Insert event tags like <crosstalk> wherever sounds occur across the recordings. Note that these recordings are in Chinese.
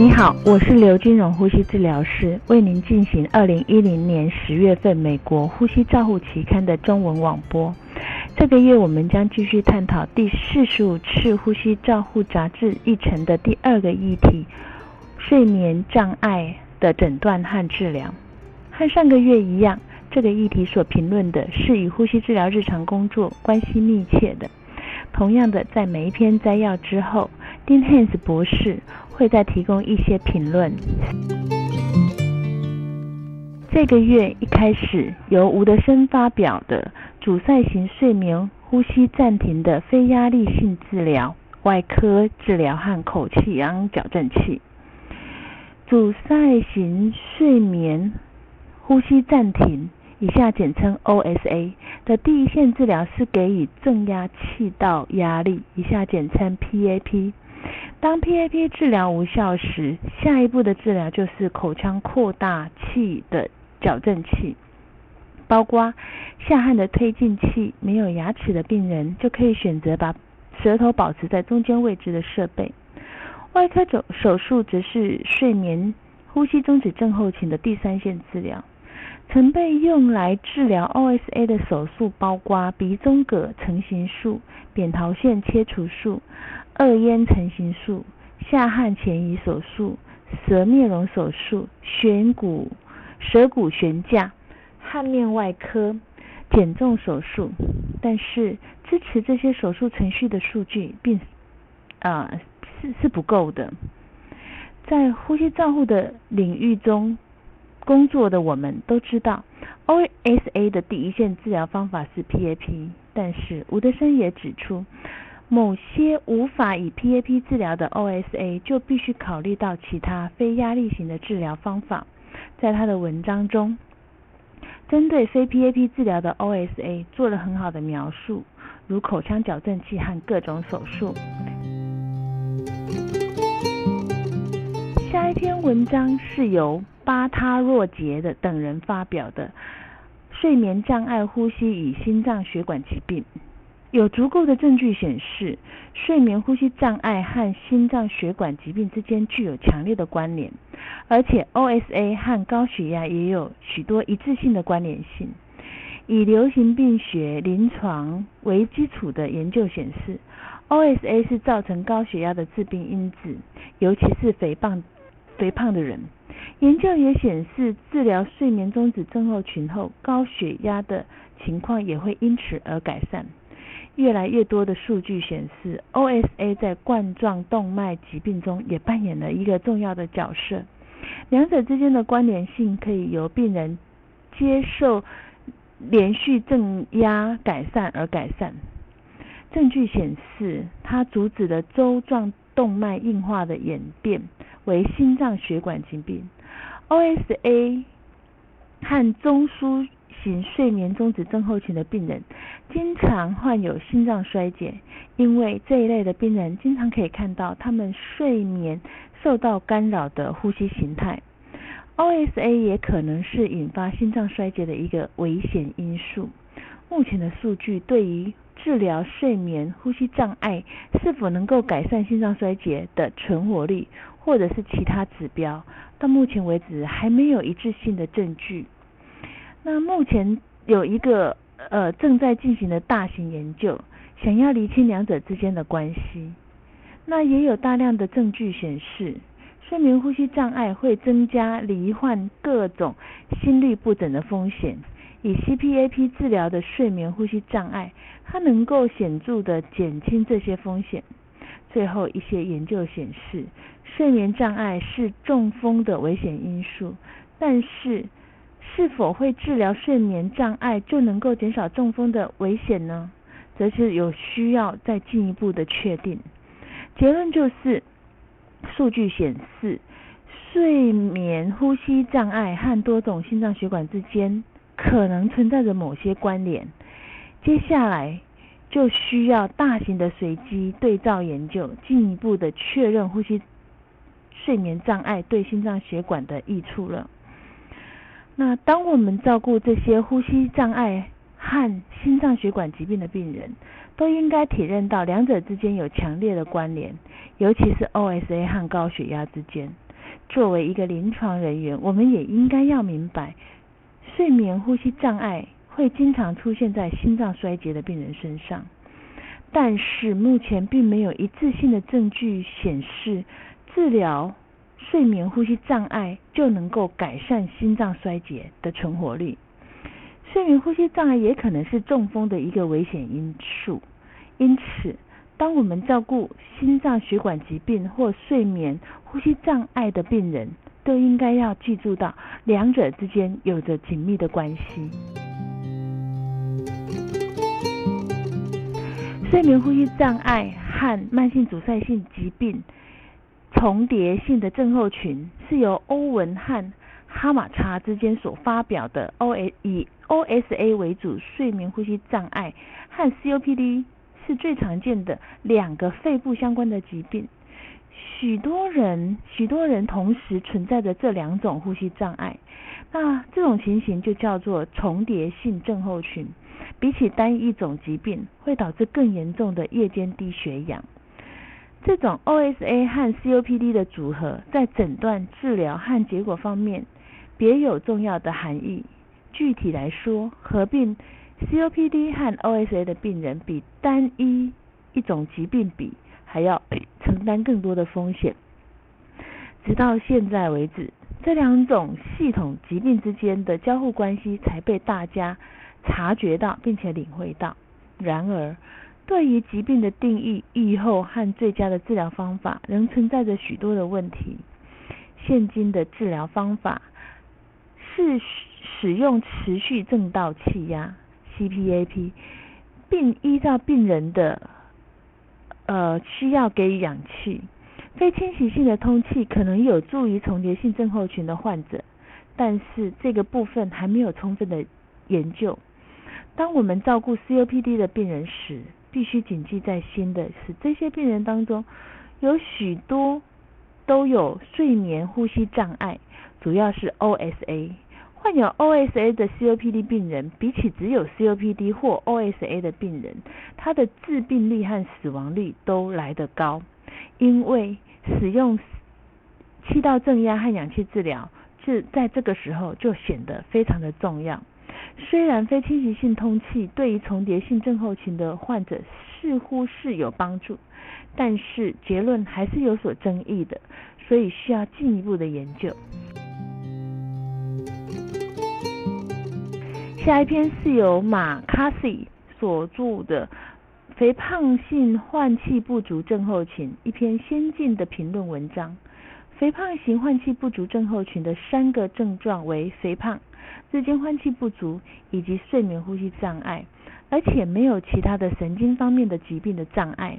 你好，我是刘金荣呼吸治疗师，为您进行二零一零年十月份美国呼吸照护期刊的中文网播。这个月我们将继续探讨第四十五次呼吸照护杂志议程的第二个议题——睡眠障碍的诊断和治疗。和上个月一样，这个议题所评论的是与呼吸治疗日常工作关系密切的。同样的，在每一篇摘要之后，，Dean Hens 博士会再提供一些评论。这个月一开始，由吴德生发表的阻塞型睡眠呼吸暂停的非压力性治疗、外科治疗和口气氧矫正器。阻塞型睡眠呼吸暂停。以下简称 OSA 的第一线治疗是给予正压气道压力，以下简称 PAP。当 PAP 治疗无效时，下一步的治疗就是口腔扩大器的矫正器，包括下颌的推进器。没有牙齿的病人就可以选择把舌头保持在中间位置的设备。外科手手术则是睡眠呼吸中止症候群的第三线治疗。曾被用来治疗 OSA 的手术包括鼻中隔成形术、扁桃腺切除术、二咽成形术、下颌前移手术、舌面容手术、悬骨舌骨悬架、颌面外科、减重手术。但是支持这些手术程序的数据并啊是是不够的。在呼吸照护的领域中。工作的我们都知道，OSA 的第一线治疗方法是 PAP，但是吴德生也指出，某些无法以 PAP 治疗的 OSA 就必须考虑到其他非压力型的治疗方法。在他的文章中，针对非 PAP 治疗的 OSA 做了很好的描述，如口腔矫正器和各种手术。下一篇文章是由。巴他若杰的等人发表的睡眠障碍呼吸与心脏血管疾病，有足够的证据显示，睡眠呼吸障碍和心脏血管疾病之间具有强烈的关联，而且 OSA 和高血压也有许多一致性的关联性。以流行病学临床为基础的研究显示，OSA 是造成高血压的致病因子，尤其是肥胖肥胖的人。研究也显示，治疗睡眠中止症候群后，高血压的情况也会因此而改善。越来越多的数据显示，OSA 在冠状动脉疾病中也扮演了一个重要的角色。两者之间的关联性可以由病人接受连续正压改善而改善。证据显示，它阻止了周状动脉硬化的演变为心脏血管疾病。OSA 和中枢型睡眠中止症候群的病人经常患有心脏衰竭，因为这一类的病人经常可以看到他们睡眠受到干扰的呼吸形态。OSA 也可能是引发心脏衰竭的一个危险因素。目前的数据对于治疗睡眠呼吸障碍是否能够改善心脏衰竭的存活率，或者是其他指标。到目前为止还没有一致性的证据。那目前有一个呃正在进行的大型研究，想要厘清两者之间的关系。那也有大量的证据显示，睡眠呼吸障碍会增加罹患各种心律不整的风险。以 CPAP 治疗的睡眠呼吸障碍，它能够显著的减轻这些风险。最后一些研究显示，睡眠障碍是中风的危险因素，但是是否会治疗睡眠障碍就能够减少中风的危险呢？则是有需要再进一步的确定。结论就是，数据显示，睡眠呼吸障碍和多种心脏血管之间可能存在着某些关联。接下来。就需要大型的随机对照研究，进一步的确认呼吸睡眠障碍对心脏血管的益处了。那当我们照顾这些呼吸障碍和心脏血管疾病的病人，都应该体认到两者之间有强烈的关联，尤其是 OSA 和高血压之间。作为一个临床人员，我们也应该要明白，睡眠呼吸障碍会经常出现在心脏衰竭的病人身上。但是目前并没有一致性的证据显示，治疗睡眠呼吸障碍就能够改善心脏衰竭的存活率。睡眠呼吸障碍也可能是中风的一个危险因素。因此，当我们照顾心脏血管疾病或睡眠呼吸障碍的病人，都应该要记住到两者之间有着紧密的关系。睡眠呼吸障碍和慢性阻塞性疾病重叠性的症候群，是由欧文和哈马查之间所发表的 O S 以 O S A 为主睡眠呼吸障碍和 C O P D 是最常见的两个肺部相关的疾病。许多人许多人同时存在着这两种呼吸障碍，那这种情形就叫做重叠性症候群。比起单一种疾病，会导致更严重的夜间低血氧。这种 OSA 和 COPD 的组合，在诊断、治疗和结果方面别有重要的含义。具体来说，合并 COPD 和 OSA 的病人，比单一一种疾病比还要 <coughs> 承担更多的风险。直到现在为止，这两种系统疾病之间的交互关系才被大家。察觉到并且领会到，然而，对于疾病的定义、预后和最佳的治疗方法，仍存在着许多的问题。现今的治疗方法是使用持续正道气压 （CPAP），并依照病人的呃需要给予氧气。非侵袭性的通气可能有助于重叠性症候群的患者，但是这个部分还没有充分的研究。当我们照顾 COPD 的病人时，必须谨记在心的是，这些病人当中有许多都有睡眠呼吸障碍，主要是 OSA。患有 OSA 的 COPD 病人，比起只有 COPD 或 OSA 的病人，他的致病率和死亡率都来得高，因为使用气道正压和氧气治疗，是在这个时候就显得非常的重要。虽然非侵袭性通气对于重叠性症候群的患者似乎是有帮助，但是结论还是有所争议的，所以需要进一步的研究。下一篇是由马卡西所著的《肥胖性换气不足症候群》一篇先进的评论文章。肥胖型换气不足症候群的三个症状为肥胖。日间换气不足以及睡眠呼吸障碍，而且没有其他的神经方面的疾病的障碍，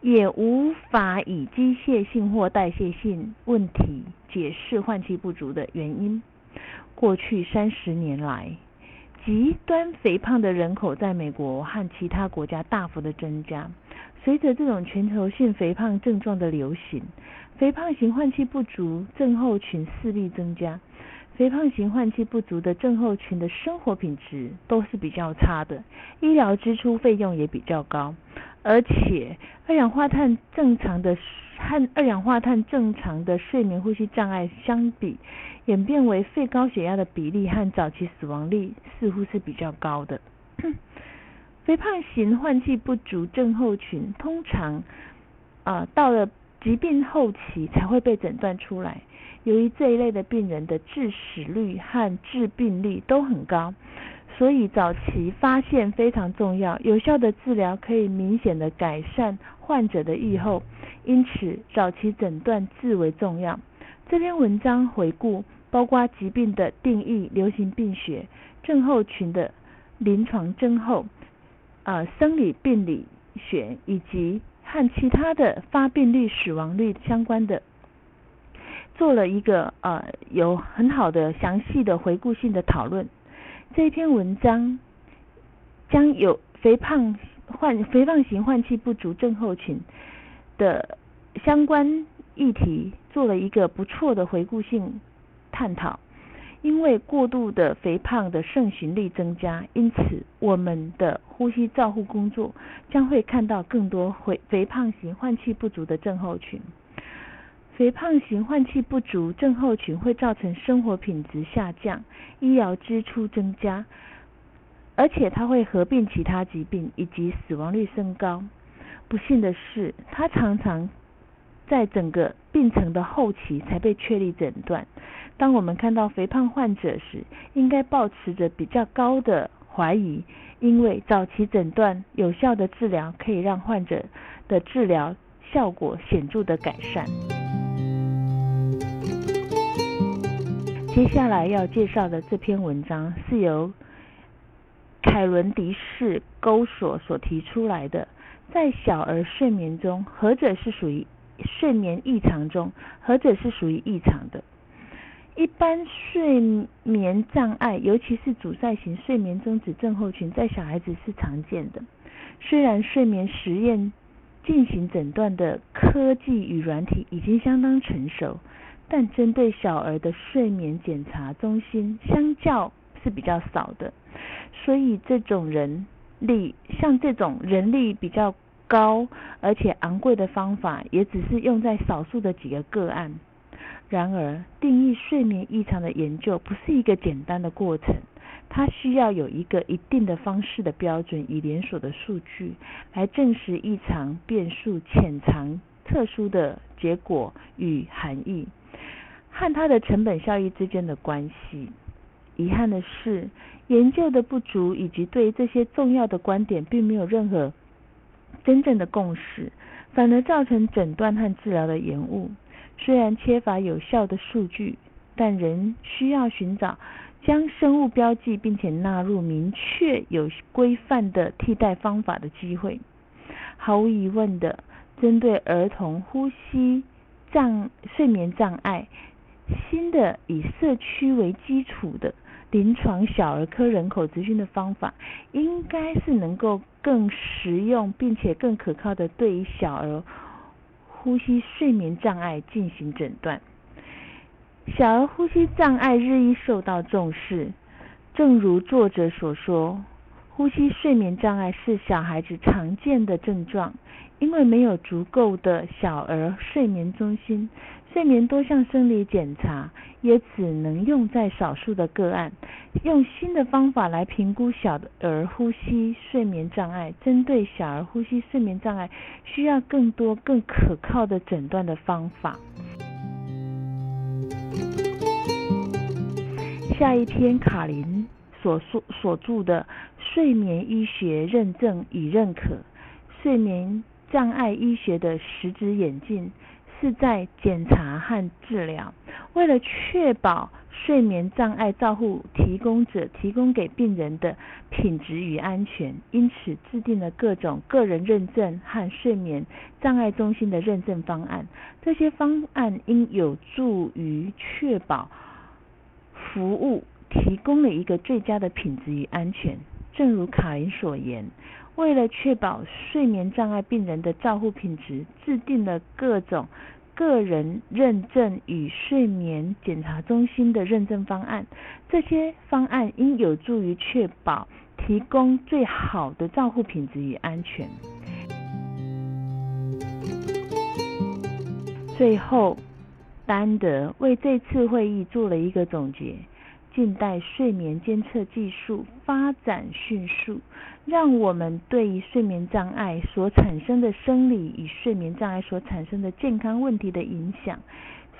也无法以机械性或代谢性问题解释换气不足的原因。过去三十年来，极端肥胖的人口在美国和其他国家大幅的增加。随着这种全球性肥胖症状的流行，肥胖型换气不足症候群势必增加。肥胖型换气不足的症候群的生活品质都是比较差的，医疗支出费用也比较高，而且二氧化碳正常的和二氧化碳正常的睡眠呼吸障碍相比，演变为肺高血压的比例和早期死亡率似乎是比较高的。<clears throat> 肥胖型换气不足症候群通常啊到了疾病后期才会被诊断出来。由于这一类的病人的致死率和致病率都很高，所以早期发现非常重要。有效的治疗可以明显的改善患者的预后，因此早期诊断至为重要。这篇文章回顾包括疾病的定义、流行病学、症候群的临床症候、呃生理病理学以及和其他的发病率、死亡率相关的。做了一个呃有很好的详细的回顾性的讨论。这一篇文章将有肥胖患肥胖型换气不足症候群的相关议题做了一个不错的回顾性探讨。因为过度的肥胖的盛行率增加，因此我们的呼吸照护工作将会看到更多肥肥胖型换气不足的症候群。肥胖型换气不足症候群会造成生活品质下降、医疗支出增加，而且它会合并其他疾病以及死亡率升高。不幸的是，它常常在整个病程的后期才被确立诊断。当我们看到肥胖患者时，应该保持着比较高的怀疑，因为早期诊断、有效的治疗可以让患者的治疗效果显著的改善。接下来要介绍的这篇文章是由凯伦迪士勾索所提出来的，在小儿睡眠中，何者是属于睡眠异常中，何者是属于异常的？一般睡眠障碍，尤其是阻塞型睡眠中止症候群，在小孩子是常见的。虽然睡眠实验进行诊断的科技与软体已经相当成熟。但针对小儿的睡眠检查中心，相较是比较少的，所以这种人力，像这种人力比较高而且昂贵的方法，也只是用在少数的几个个案。然而，定义睡眠异常的研究不是一个简单的过程，它需要有一个一定的方式的标准与连锁的数据，来证实异常变数潜藏特殊的结果与含义。和它的成本效益之间的关系。遗憾的是，研究的不足以及对这些重要的观点并没有任何真正的共识，反而造成诊断和治疗的延误。虽然缺乏有效的数据，但仍需要寻找将生物标记并且纳入明确有规范的替代方法的机会。毫无疑问的，针对儿童呼吸障睡眠障碍。新的以社区为基础的临床小儿科人口咨询的方法，应该是能够更实用并且更可靠的对于小儿呼吸睡眠障碍进行诊断。小儿呼吸障碍日益受到重视，正如作者所说，呼吸睡眠障碍是小孩子常见的症状，因为没有足够的小儿睡眠中心。睡眠多项生理检查也只能用在少数的个案。用新的方法来评估小儿呼吸睡眠障碍，针对小儿呼吸睡眠障碍，需要更多更可靠的诊断的方法。下一篇卡林所说所著的《睡眠医学认证与认可：睡眠障碍医学的实质演进》。是在检查和治疗。为了确保睡眠障碍照护提供者提供给病人的品质与安全，因此制定了各种个人认证和睡眠障碍中心的认证方案。这些方案应有助于确保服务提供了一个最佳的品质与安全。正如卡琳所言，为了确保睡眠障碍病人的照护品质，制定了各种。个人认证与睡眠检查中心的认证方案，这些方案应有助于确保提供最好的照护品质与安全。最后，丹德为这次会议做了一个总结。近代睡眠监测技术发展迅速，让我们对于睡眠障碍所产生的生理与睡眠障碍所产生的健康问题的影响，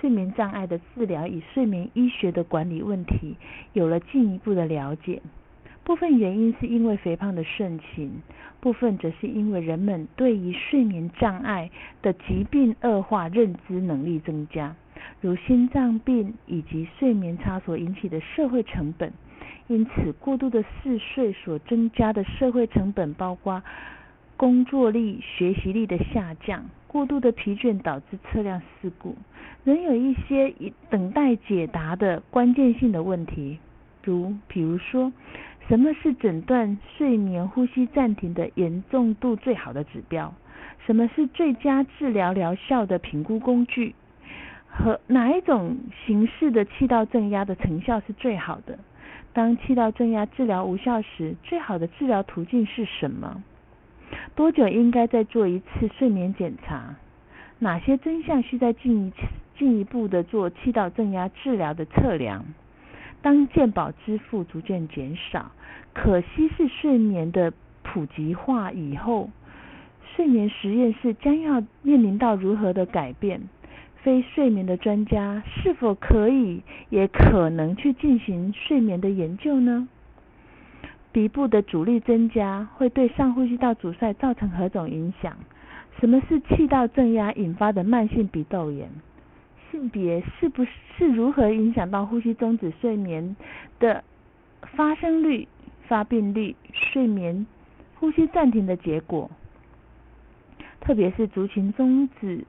睡眠障碍的治疗与睡眠医学的管理问题有了进一步的了解。部分原因是因为肥胖的盛行，部分则是因为人们对于睡眠障碍的疾病恶化认知能力增加。如心脏病以及睡眠差所引起的社会成本，因此过度的嗜睡所增加的社会成本包括工作力、学习力的下降，过度的疲倦导致车辆事故。仍有一些等待解答的关键性的问题，如比如说，什么是诊断睡眠呼吸暂停的严重度最好的指标？什么是最佳治疗疗效的评估工具？和哪一种形式的气道正压的成效是最好的？当气道正压治疗无效时，最好的治疗途径是什么？多久应该再做一次睡眠检查？哪些真相需再进一进一步的做气道正压治疗的测量。当健保支付逐渐减少，可稀释睡眠的普及化以后，睡眠实验室将要面临到如何的改变？非睡眠的专家是否可以也可能去进行睡眠的研究呢？鼻部的阻力增加会对上呼吸道阻塞造成何种影响？什么是气道正压引发的慢性鼻窦炎？性别是不是如何影响到呼吸中止睡眠的发生率、发病率、睡眠呼吸暂停的结果？特别是族群终止。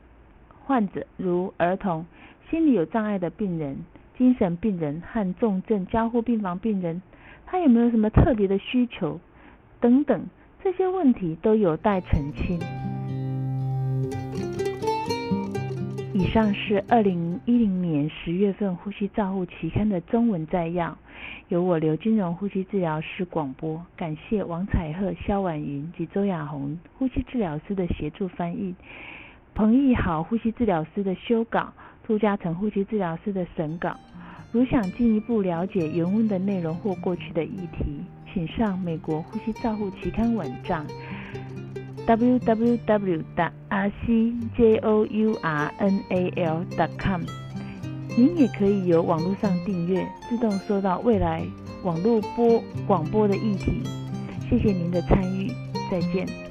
患者如儿童、心理有障碍的病人、精神病人和重症交互病房病人，他有没有什么特别的需求等等，这些问题都有待澄清。以上是二零一零年十月份《呼吸照护期刊》的中文摘要，由我刘金荣呼吸治疗师广播，感谢王彩鹤、肖婉云及周雅红呼吸治疗师的协助翻译。彭毅好，呼吸治疗师的修稿，朱嘉诚呼吸治疗师的审稿。如想进一步了解原文的内容或过去的议题，请上美国呼吸照护期刊网站 www.rcjournal.com。您也可以由网络上订阅，自动收到未来网络播广播的议题。谢谢您的参与，再见。